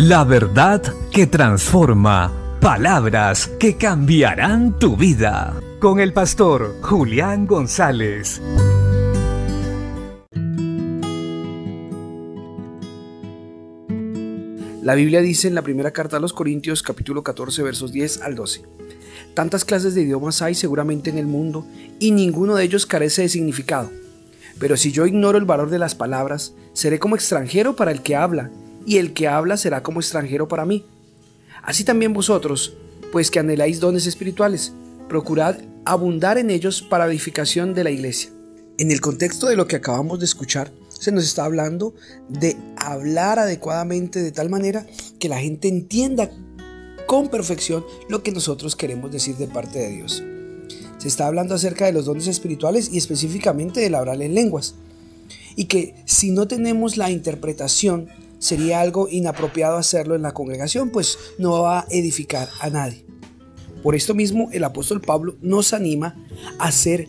La verdad que transforma. Palabras que cambiarán tu vida. Con el pastor Julián González. La Biblia dice en la primera carta a los Corintios capítulo 14 versos 10 al 12. Tantas clases de idiomas hay seguramente en el mundo y ninguno de ellos carece de significado. Pero si yo ignoro el valor de las palabras, seré como extranjero para el que habla, y el que habla será como extranjero para mí. Así también vosotros, pues que anheláis dones espirituales, procurad abundar en ellos para edificación de la iglesia. En el contexto de lo que acabamos de escuchar, se nos está hablando de hablar adecuadamente de tal manera que la gente entienda con perfección lo que nosotros queremos decir de parte de Dios. Se está hablando acerca de los dones espirituales y específicamente del hablar en lenguas. Y que si no tenemos la interpretación, sería algo inapropiado hacerlo en la congregación, pues no va a edificar a nadie. Por esto mismo el apóstol Pablo nos anima a ser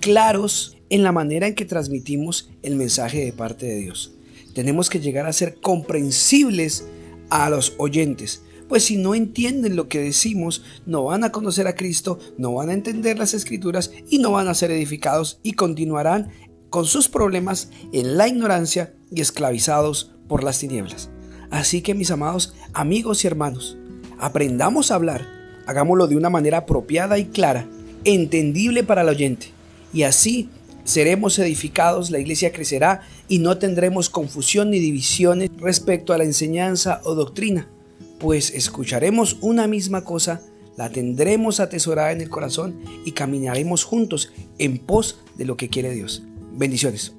claros en la manera en que transmitimos el mensaje de parte de Dios. Tenemos que llegar a ser comprensibles a los oyentes, pues si no entienden lo que decimos, no van a conocer a Cristo, no van a entender las escrituras y no van a ser edificados y continuarán con sus problemas en la ignorancia y esclavizados por las tinieblas. Así que mis amados amigos y hermanos, aprendamos a hablar, hagámoslo de una manera apropiada y clara, entendible para el oyente, y así seremos edificados, la iglesia crecerá y no tendremos confusión ni divisiones respecto a la enseñanza o doctrina pues escucharemos una misma cosa, la tendremos atesorada en el corazón y caminaremos juntos en pos de lo que quiere Dios. Bendiciones.